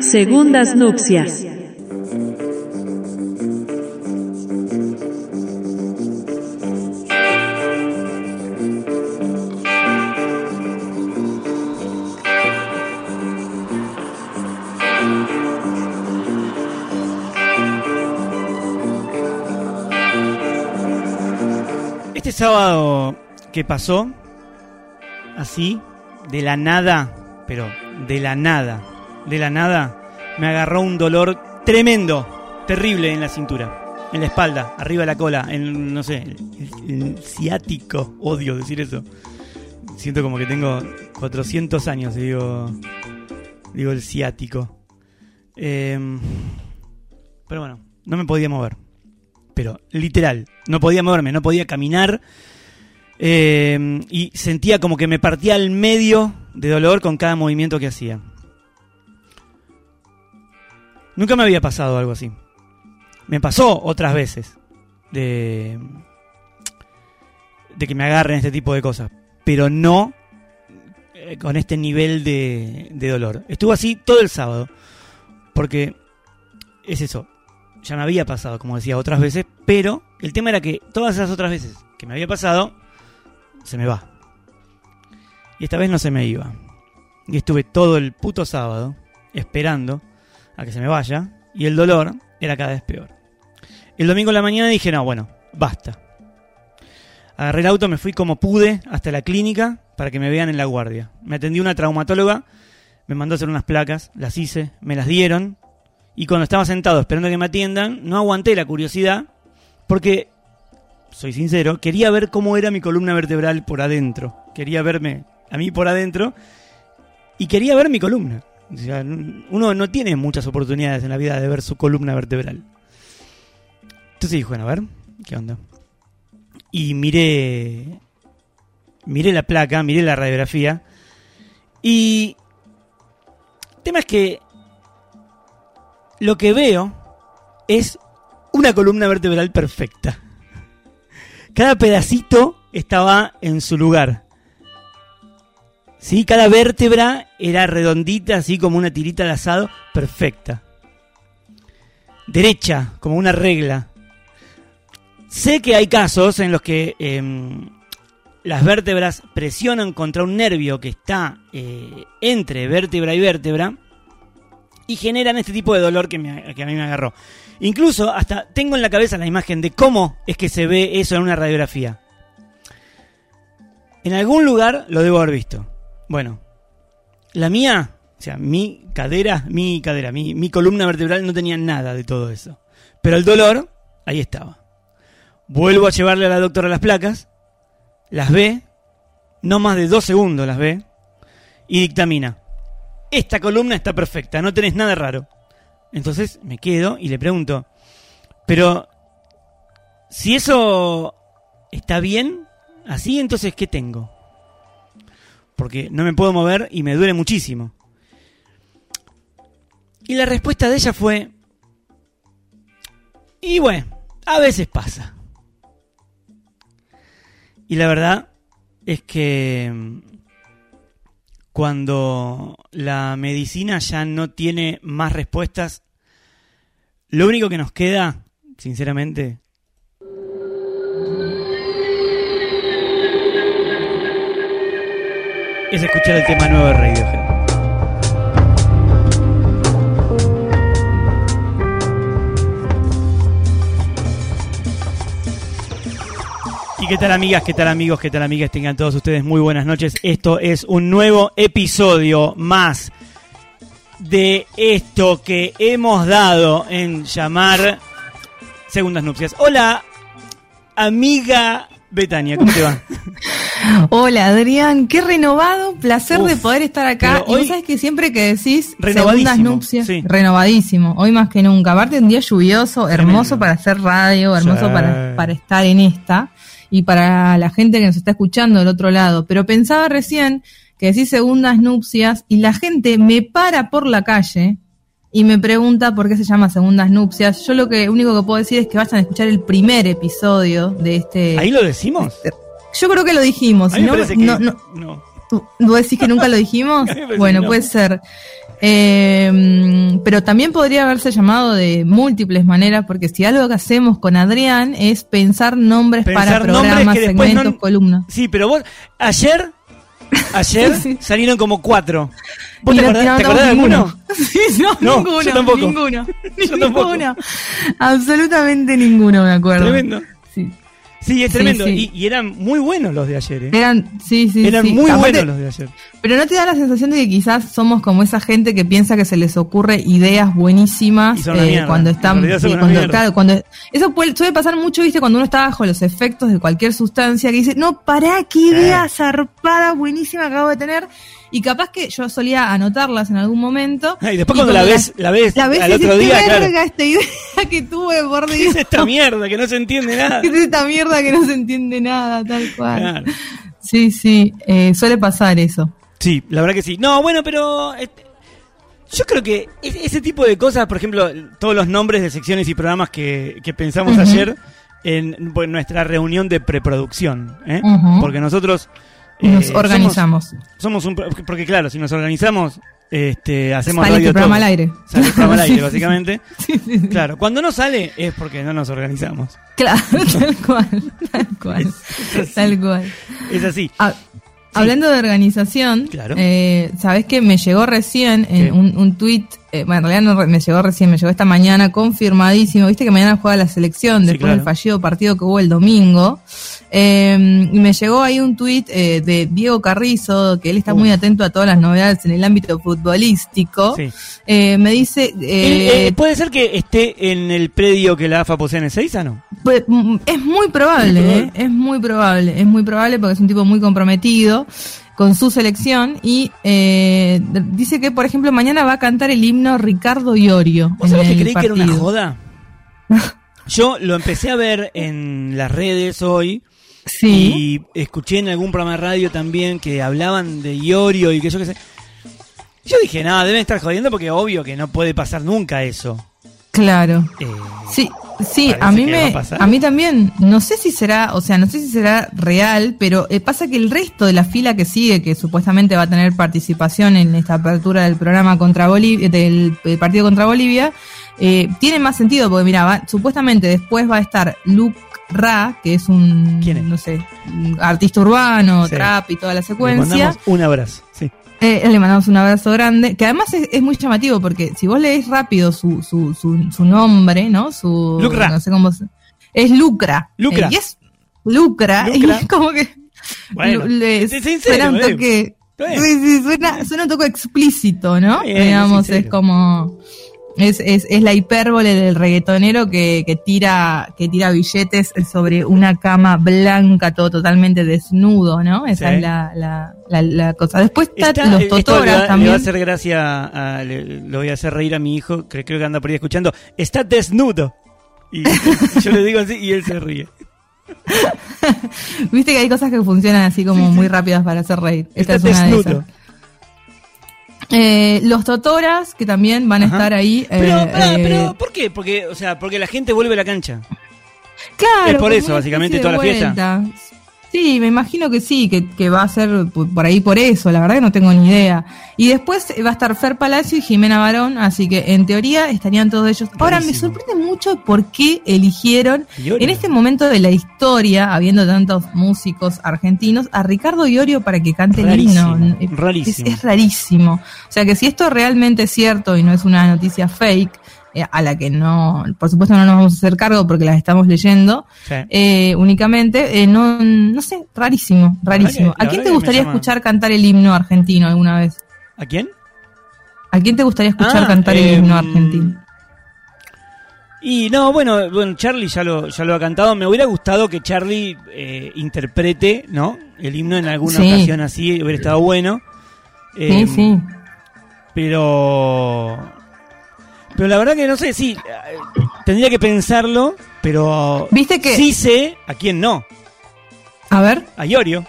Segundas nupcias. Este sábado que pasó, así, de la nada, pero de la nada, de la nada, me agarró un dolor tremendo, terrible en la cintura, en la espalda, arriba de la cola, en, no sé, el, ciático, odio decir eso. Siento como que tengo 400 años, digo, digo el ciático. Em, pero bueno, no me podía mover. Pero literal, no podía moverme, no podía caminar. Eh, y sentía como que me partía al medio de dolor con cada movimiento que hacía. Nunca me había pasado algo así. Me pasó otras veces de, de que me agarren este tipo de cosas, pero no eh, con este nivel de, de dolor. Estuvo así todo el sábado, porque es eso, ya me había pasado, como decía, otras veces, pero el tema era que todas esas otras veces que me había pasado, se me va. Y esta vez no se me iba. Y estuve todo el puto sábado esperando a que se me vaya, y el dolor era cada vez peor. El domingo en la mañana dije, no, bueno, basta. Agarré el auto, me fui como pude hasta la clínica para que me vean en la guardia. Me atendió una traumatóloga, me mandó a hacer unas placas, las hice, me las dieron, y cuando estaba sentado esperando que me atiendan, no aguanté la curiosidad, porque, soy sincero, quería ver cómo era mi columna vertebral por adentro. Quería verme a mí por adentro y quería ver mi columna. O sea, uno no tiene muchas oportunidades en la vida de ver su columna vertebral. Entonces dije, bueno, a ver, ¿qué onda? Y miré, miré la placa, miré la radiografía y el tema es que lo que veo es una columna vertebral perfecta. Cada pedacito estaba en su lugar. ¿Sí? Cada vértebra era redondita, así como una tirita de asado, perfecta. Derecha, como una regla. Sé que hay casos en los que em, las vértebras presionan contra un nervio que está eh, entre vértebra y vértebra y generan este tipo de dolor que, me- a mí me agarró. Incluso hasta tengo en la cabeza la imagen de cómo es que se ve eso en una radiografía. En algún lugar lo debo haber visto. Bueno, la mía, o sea, mi cadera, mi cadera, mi, mi columna vertebral no tenía nada de todo eso. Pero el dolor, ahí estaba. Vuelvo a llevarle a la doctora las placas, las ve, no más de dos segundos las ve, y dictamina. Esta columna está perfecta, no tenés nada raro. Entonces me quedo y le pregunto, pero si eso está bien, así entonces ¿qué tengo? Porque no me puedo mover y me duele muchísimo. Y la respuesta de ella fue, y bueno, a veces pasa. Y la verdad es que cuando la medicina ya no tiene más respuestas, lo único que nos queda, sinceramente, es escuchar el tema nuevo de Radiohead. ¿Y qué tal amigas, qué tal amigos, qué tal amigas? Tengan todos ustedes muy buenas noches. Esto es un nuevo episodio más de esto que hemos dado en llamar Segundas Nupcias. Hola, amiga Betania, ¿cómo te va? Hola Adrián, qué renovado, placer Uf, de poder estar acá. Y hoy- vos sabés que siempre que decís segundas nupcias, sí. renovadísimo, hoy más que nunca. Aparte un día lluvioso, hermoso Tremendo. para hacer radio, hermoso Sí. para, para estar en esta y para la gente que nos está escuchando del otro lado. Pero pensaba recién que decís segundas nupcias y la gente me para por la calle y me pregunta por qué se llama segundas nupcias. Yo lo que único que puedo decir es que vayan a escuchar el primer episodio de este ¿Ahí lo decimos? Yo creo que lo dijimos. A mí si me no, que no- no- no. ¿Vos decís que nunca lo dijimos? Bueno, puede ser. Eh, pero también podría haberse llamado de múltiples maneras, porque si algo que hacemos con Adrián es pensar nombres Pensar para programas, segmentos, columnas. Sí, pero vos, ayer, ayer Sí, salieron como cuatro. ¿Vos Y te acordás, ¿te acordás de ninguno. alguno? Sí, no, No, ninguno, yo tampoco. ninguno, Yo tampoco. ninguno. Absolutamente ninguno, me acuerdo. Tremendo. Sí. Es tremendo. sí. Y, y eran muy buenos los de ayer, ¿eh? Eran, sí, sí, Eran muy Aparte- buenos los de ayer. Pero no te da la sensación de que quizás somos como esa gente que piensa que se les ocurre ideas buenísimas Y eh, cuando están sí, una cuando, mierda. claro, cuando eso puede- suele pasar mucho, viste, cuando uno está bajo los efectos de cualquier sustancia que dice, no, pará, qué idea Eh. zarpada, buenísima acabo de tener. Y capaz que yo solía anotarlas en algún momento. Y después cuando la ves, la ves, la ves al y otro día, claro. esta idea que tuve, por ¿Qué es esta mierda que no se entiende nada? ¿Qué es esta mierda que no se entiende nada, tal cual? Claro. Sí, sí, eh, suele pasar eso. Sí, la verdad que sí. No, bueno, pero este, yo creo que es- ese tipo de cosas, por ejemplo, todos los nombres de secciones y programas que, que pensamos ayer en bueno, nuestra reunión de preproducción, ¿eh? Porque nosotros eh, Nos somos- organizamos. Somos, un porque claro, si nos organizamos, este, hacemos Sale radio este programa al aire. Sale el programa al aire, básicamente. Sí, sí, sí. Claro, cuando no sale es porque no nos organizamos. Claro, tal cual, tal cual, tal cual. Es así. Ah, Hablando de organización, Claro. eh, sabes que me llegó recién en ¿Qué? un, un tweet, eh, bueno, en realidad no re- me llegó recién, me llegó esta mañana confirmadísimo. Viste que mañana juega la selección Sí, después claro. del fallido partido que hubo el domingo. Eh, me llegó ahí un tweet eh, de Diego Carrizo, que él está muy atento a todas las novedades en el ámbito futbolístico. Sí. Eh, me dice, eh, eh, ¿Puede ser que esté en el predio que la AFA posee en Ezeiza, no? Pues, mm, es muy probable, ¿eh? es muy probable, es muy probable porque es un tipo muy comprometido con su selección y dice que, por ejemplo, mañana va a cantar el himno Ricardo Iorio. ¿Vos sabés que creí que era una joda? Yo lo empecé a ver en las redes hoy Sí, y escuché en algún programa de radio también que hablaban de Iorio y que yo qué sé. Yo dije, nada, deben estar jodiendo porque obvio que no puede pasar nunca eso. claro. Eh, Sí, sí, a mí a me, pasar. a mí también, no sé si será, o sea, no sé si será real, pero eh, pasa que el resto de la fila que sigue, que supuestamente va a tener participación en esta apertura del programa contra Bolivia, del, eh, partido contra Bolivia, eh, tiene más sentido, porque mira, va- supuestamente después va a estar Luke Ra, que es un, ¿Quién es? no sé, un artista urbano, Sí. trap y toda la le secuencia. mandamos un abrazo. Sí. Eh, le mandamos un abrazo grande, que además es, es muy llamativo porque si vos lees rápido su, su, su, su nombre, ¿no? Su, Lucra. No sé cómo se- Es Lucra. Lucra. Eh, y es Lucra. Lucra. Y es como que. Bueno, le- sincero, un eh. toque. Sí, sí, suena, suena un toque explícito, ¿no? Bien, Digamos, sincero. es como. Es, es, es la hipérbole del reggaetonero que, que tira que tira billetes sobre una cama blanca, todo totalmente desnudo, ¿no? Esa Sí. es la, la, la, la cosa. Después está, los eh, totoras va, le va también. a hacer gracia, a- le, lo voy a hacer reír a mi hijo, que creo que anda por ahí escuchando. Está desnudo. Y yo le digo así y él se ríe. Viste que hay cosas que funcionan así como muy rápidas para hacer reír. Esta Está es una de desnudo. esas. Eh, los totoras que también van a Ajá. estar ahí. Pero, eh, eh, pero, ¿por qué? Porque, o sea, porque la gente vuelve a la cancha. Claro, Es por eso, básicamente, toda la fiesta. Sí, me imagino que sí, que, que va a ser por ahí por eso, la verdad que no tengo ni idea. Y después va a estar Fer Palacio y Jimena Barón, así que en teoría estarían todos ellos. Ahora me sorprende mucho por qué eligieron Iorio. en este momento de la historia, habiendo tantos músicos argentinos, a Ricardo Iorio para que cante el Rarísimo, himno. Es- rarísimo. Es, es rarísimo. O sea que si esto realmente es cierto y no es una noticia fake, eh, a la que no, por supuesto no nos vamos a hacer cargo porque las estamos leyendo, Sí. eh, únicamente, eh, no, no sé, rarísimo, rarísimo. ¿A quién te gustaría escuchar cantar el himno argentino alguna vez? ¿A quién? ¿A quién te gustaría escuchar Ah, cantar el eh, himno argentino? Y no, bueno, bueno, Charlie ya lo, ya lo ha cantado. Me hubiera gustado que Charlie eh, interprete, ¿no? El himno en alguna Sí. ocasión así, hubiera estado bueno. Sí, Eh, sí. Pero. Pero la verdad que no sé, sí. eh, Tendría que pensarlo, pero. ¿Viste que- Sí sé a quién no. A ver, A Iorio.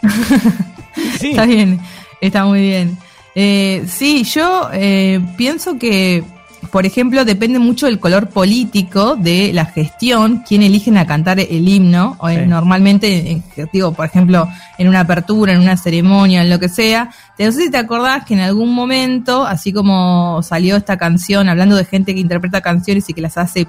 sí. está bien, está muy bien. Eh, sí, yo eh, pienso que por ejemplo, depende mucho del color político de la gestión, quién eligen a cantar el himno. O, Sí. Normalmente, eh, digo, por ejemplo, en una apertura, en una ceremonia, en lo que sea. No sé si te acordás que en algún momento, así como salió esta canción, hablando de gente que interpreta canciones y que las hace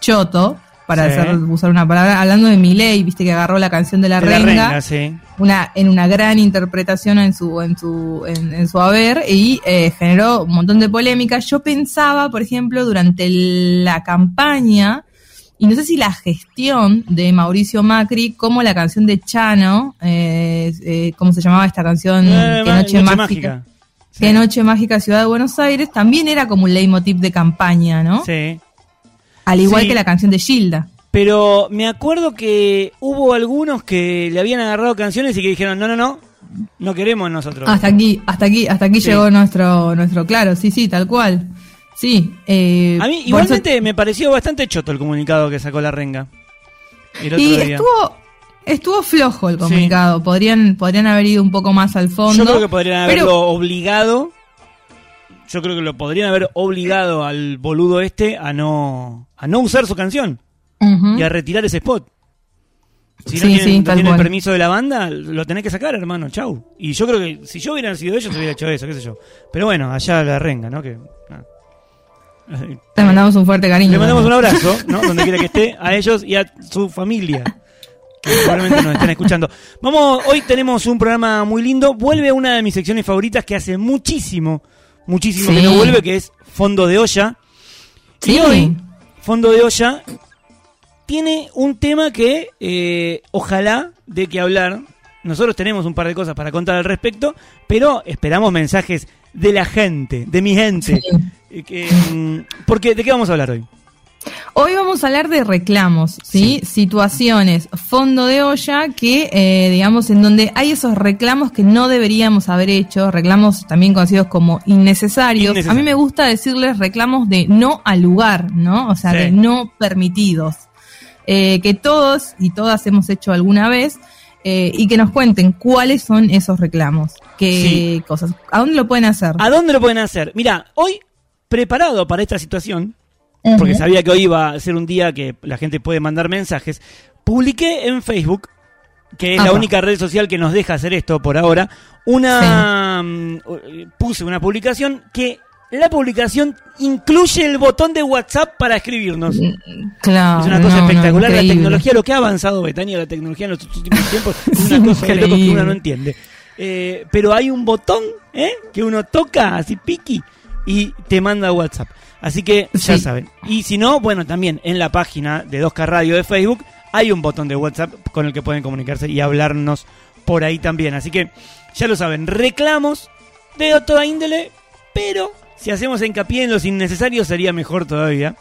choto, para Sí. hacer, usar una palabra, hablando de Miley, viste que agarró la canción de la, De la renga, renga, sí. una, en una gran interpretación en su, en su, en, en su haber y eh, generó un montón de polémica. Yo pensaba, por ejemplo, durante la campaña, y no sé si la gestión de Mauricio Macri, como la canción de Chano, eh, eh, ¿cómo se llamaba esta canción? Eh, Qué noche, mágica. Sí. Qué noche mágica Ciudad de Buenos Aires, también era como un leitmotiv de campaña, ¿no? Sí. Al igual Sí. que la canción de Gilda. Pero me acuerdo que hubo algunos que le habían agarrado canciones y que dijeron, no, no, no, no queremos nosotros. Hasta aquí, hasta aquí, hasta aquí Sí. llegó nuestro, nuestro claro, sí, sí, tal cual. Sí. Eh, A mí igualmente me pareció bastante choto el comunicado que sacó la renga. El eso- otro y día. estuvo, estuvo flojo el Sí. comunicado. Podrían, podrían haber ido un poco más al fondo. Yo creo que podrían pero- haberlo obligado. Yo creo que lo podrían haber obligado al boludo este a no a no usar su canción y a retirar ese spot. Si no Sí, tienen, sí, no tal tienen el permiso de la banda, lo tenés que sacar, hermano, chau. Y yo creo que si yo hubiera sido ellos, hubiera hecho eso, qué sé yo. Pero bueno, allá la renga, ¿no? Que. Te mandamos un fuerte cariño. Le mandamos un abrazo, ¿no? Donde quiera que esté, a ellos y a su familia. Que probablemente nos estén escuchando. Vamos, hoy tenemos un programa muy lindo. Vuelve una de mis secciones favoritas que hace muchísimo, muchísimo que no vuelve, que es Fondo de Olla. Sí. Y hoy, Fondo de Olla tiene un tema que eh, ojalá de que hablar. Nosotros tenemos un par de cosas para contar al respecto, pero esperamos mensajes de la gente, de mi gente. Sí. Eh, que, mm, porque, ¿de qué vamos a hablar hoy? Hoy vamos a hablar de reclamos, ¿sí? Situaciones, fondo de olla, que, eh, digamos, en donde hay esos reclamos que no deberíamos haber hecho, reclamos también conocidos como innecesarios. A mí me gusta decirles reclamos de no al lugar, ¿no? O sea, Sí. de no permitidos. Eh, que todos y todas hemos hecho alguna vez. eh, y que nos cuenten cuáles son esos reclamos, qué Sí. cosas, a dónde lo pueden hacer. ¿A dónde lo pueden hacer? Mira, hoy, preparado para esta situación, porque sabía que hoy iba a ser un día que la gente puede mandar mensajes, publiqué en Facebook, que es la única red social que nos deja hacer esto por ahora, una mm, puse una publicación que la publicación incluye el botón de WhatsApp para escribirnos. Claro, Es una cosa no, no, espectacular. la tecnología, lo que ha avanzado Betania, la tecnología en los últimos tiempos, es una cosa de loco que uno no entiende. Eh, pero hay un botón ¿eh? que uno toca así piqui y te manda WhatsApp. Así que ya Sí. saben. Y si no, bueno, también en la página de 2K Radio de Facebook hay un botón de WhatsApp con el que pueden comunicarse y hablarnos por ahí también. Así que ya lo saben, reclamos de toda índole, pero si hacemos hincapié en los innecesarios sería mejor todavía.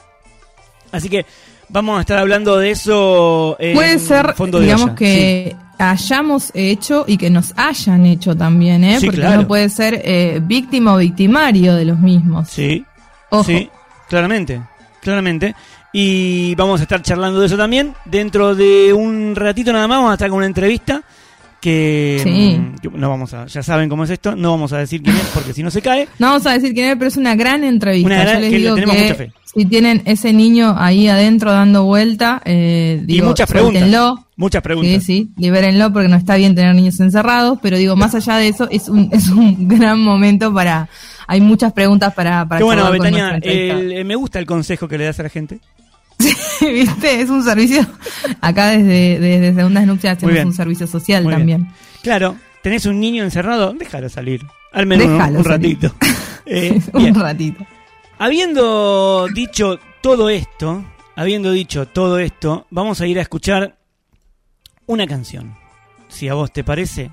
Así que vamos a estar hablando de eso en Puede ser, fondo de digamos, olla. que hayamos hecho y que nos hayan hecho también, ¿eh? Sí, Porque claro. uno puede ser eh, víctima o victimario de los mismos. Sí, Ojo. sí, claramente, claramente. Y vamos a estar charlando de eso también. Dentro de un ratito nada más vamos a estar con una entrevista que, Sí. mm, que no vamos a, ya saben cómo es esto, no vamos a decir quién es porque si no se cae. No vamos a decir quién es, pero es una gran entrevista. Una gran- Yo les que le digo tenemos que mucha fe. si tienen ese niño ahí adentro dando vuelta, eh, y muchas preguntas. suéltenlo. Muchas Sí, preguntas. sí, libérenlo porque no está bien tener niños encerrados, pero digo, más allá de eso, es un, es un gran momento para... Hay muchas preguntas para... para Qué bueno, Betania, el- eh, me gusta el consejo que le das a la gente. ¿Viste? Es un servicio. Acá desde, desde Segundas Nupcias hacemos un servicio social Muy bien. también. Claro, tenés un niño encerrado, déjalo salir. Al menos un- ratito. Eh, un ratito. Habiendo dicho todo esto, habiendo dicho todo esto, vamos a ir a escuchar una canción. Si a vos te parece.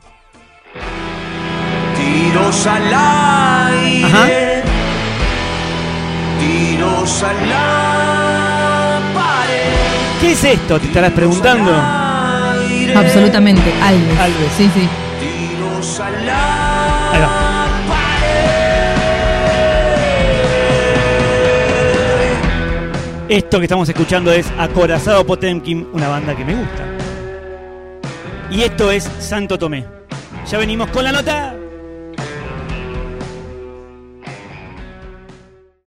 Tiros al aire. Ajá. Tiros a la pared. ¿Qué es esto? Te estarás preguntando. Aire. Absolutamente, Alves. Alves. Sí, sí. Tiros a la Ahí va. Esto que estamos escuchando es Acorazado Potemkin, una banda que me gusta. Y esto es Santo Tomé. Ya venimos con la nota.